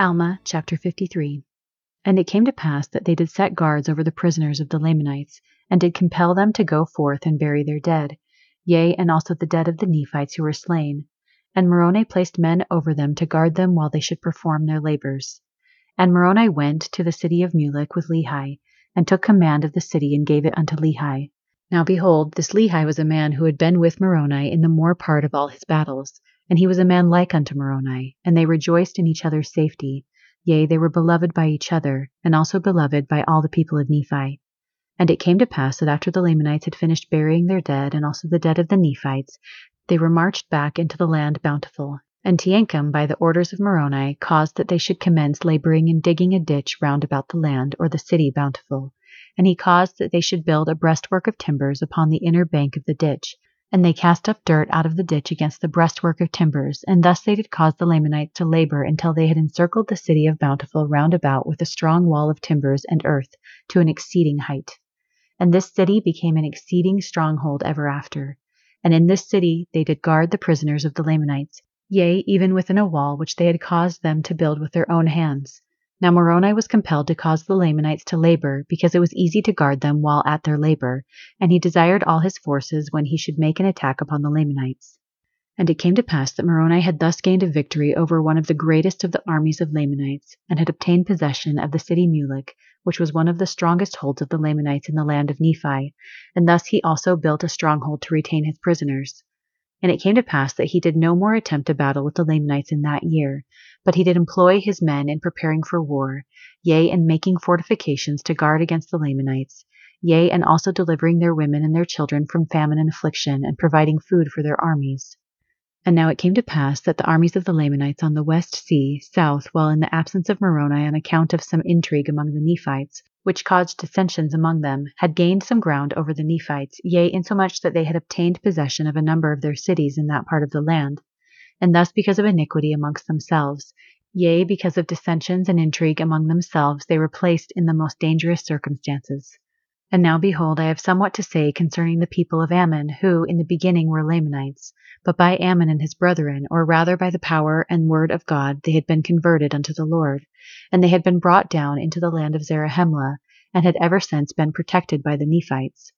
Alma chapter 53 And it came to pass that they did set guards over the prisoners of the Lamanites, and did compel them to go forth and bury their dead, yea, and also the dead of the Nephites who were slain. And Moroni placed men over them to guard them while they should perform their labors. And Moroni went to the city of Mulek with Lehi, and took command of the city and gave it unto Lehi. Now behold, this Lehi was a man who had been with Moroni in the more part of all his battles, and he was a man like unto Moroni, and they rejoiced in each other's safety. Yea, they were beloved by each other, and also beloved by all the people of Nephi. And it came to pass that after the Lamanites had finished burying their dead, and also the dead of the Nephites, they were marched back into the land bountiful. And Teancum, by the orders of Moroni, caused that they should commence laboring in digging a ditch round about the land, or the city bountiful. And he caused that they should build a breastwork of timbers upon the inner bank of the ditch, and they cast up dirt out of the ditch against the breastwork of timbers, and thus they did cause the Lamanites to labor until they had encircled the city of Bountiful round about with a strong wall of timbers and earth to an exceeding height. And this city became an exceeding stronghold ever after. And in this city they did guard the prisoners of the Lamanites, yea, even within a wall which they had caused them to build with their own hands. Now Moroni was compelled to cause the Lamanites to labor, because it was easy to guard them while at their labor, and he desired all his forces when he should make an attack upon the Lamanites. And it came to pass that Moroni had thus gained a victory over one of the greatest of the armies of Lamanites, and had obtained possession of the city Mulek, which was one of the strongest holds of the Lamanites in the land of Nephi, and thus he also built a stronghold to retain his prisoners. And it came to pass that he did no more attempt a battle with the Lamanites in that year, but he did employ his men in preparing for war, yea, in making fortifications to guard against the Lamanites, yea, and also delivering their women and their children from famine and affliction, and providing food for their armies. And now it came to pass that the armies of the Lamanites on the west sea, south, while in the absence of Moroni on account of some intrigue among the Nephites, which caused dissensions among them, had gained some ground over the Nephites, yea, insomuch that they had obtained possession of a number of their cities in that part of the land. And thus because of iniquity amongst themselves, yea, because of dissensions and intrigue among themselves, they were placed in the most dangerous circumstances. And now behold, I have somewhat to say concerning the people of Ammon, who in the beginning were Lamanites, but by Ammon and his brethren, or rather by the power and word of God, they had been converted unto the Lord, and they had been brought down into the land of Zarahemla, and had ever since been protected by the Nephites.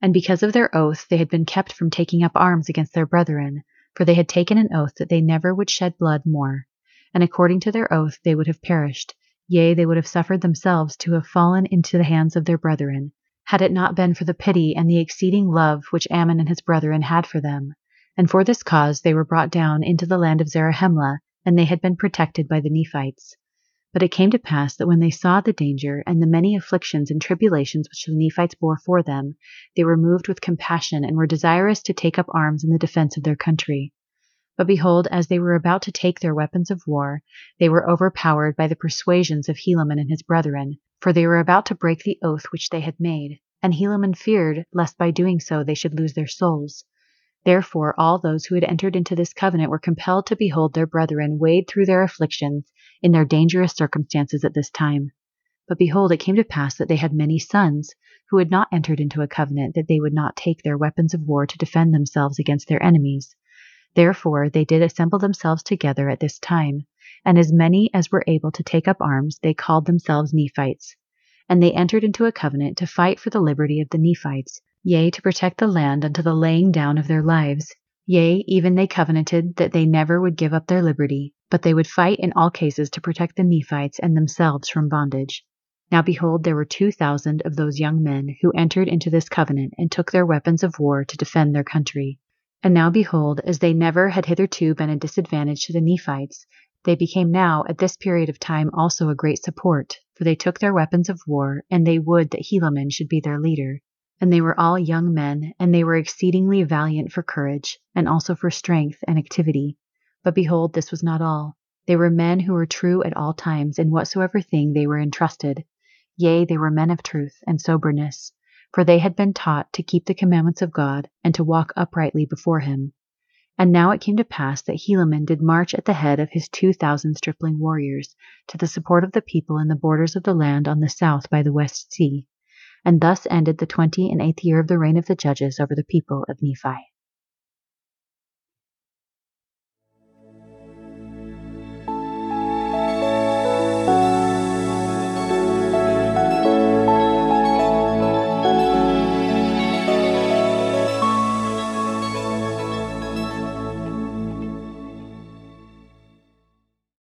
And because of their oath, they had been kept from taking up arms against their brethren, for they had taken an oath that they never would shed blood more. And according to their oath, they would have perished, yea, they would have suffered themselves to have fallen into the hands of their brethren, had it not been for the pity and the exceeding love which Ammon and his brethren had for them. And for this cause they were brought down into the land of Zarahemla, and they had been protected by the Nephites. But it came to pass that when they saw the danger and the many afflictions and tribulations which the Nephites bore for them, they were moved with compassion and were desirous to take up arms in the defense of their country. But behold, as they were about to take their weapons of war, they were overpowered by the persuasions of Helaman and his brethren, for they were about to break the oath which they had made, and Helaman feared lest by doing so they should lose their souls. Therefore all those who had entered into this covenant were compelled to behold their brethren wade through their afflictions in their dangerous circumstances at this time. But behold, it came to pass that they had many sons, who had not entered into a covenant that they would not take their weapons of war to defend themselves against their enemies. Therefore they did assemble themselves together at this time, and as many as were able to take up arms, they called themselves Nephites. And they entered into a covenant to fight for the liberty of the Nephites, yea, to protect the land unto the laying down of their lives. Yea, even they covenanted that they never would give up their liberty, but they would fight in all cases to protect the Nephites and themselves from bondage. Now behold, there were two thousand of those young men who entered into this covenant and took their weapons of war to defend their country. And now behold, as they never had hitherto been a disadvantage to the Nephites, they became now at this period of time also a great support, for they took their weapons of war, and they would that Helaman should be their leader. And they were all young men, and they were exceedingly valiant for courage, and also for strength and activity. But behold, this was not all. They were men who were true at all times in whatsoever thing they were entrusted. Yea, they were men of truth and soberness, for they had been taught to keep the commandments of God and to walk uprightly before him. And now it came to pass that Helaman did march at the head of his two thousand stripling warriors to the support of the people in the borders of the land on the south by the west sea. And thus ended the twenty and eighth year of the reign of the judges over the people of Nephi.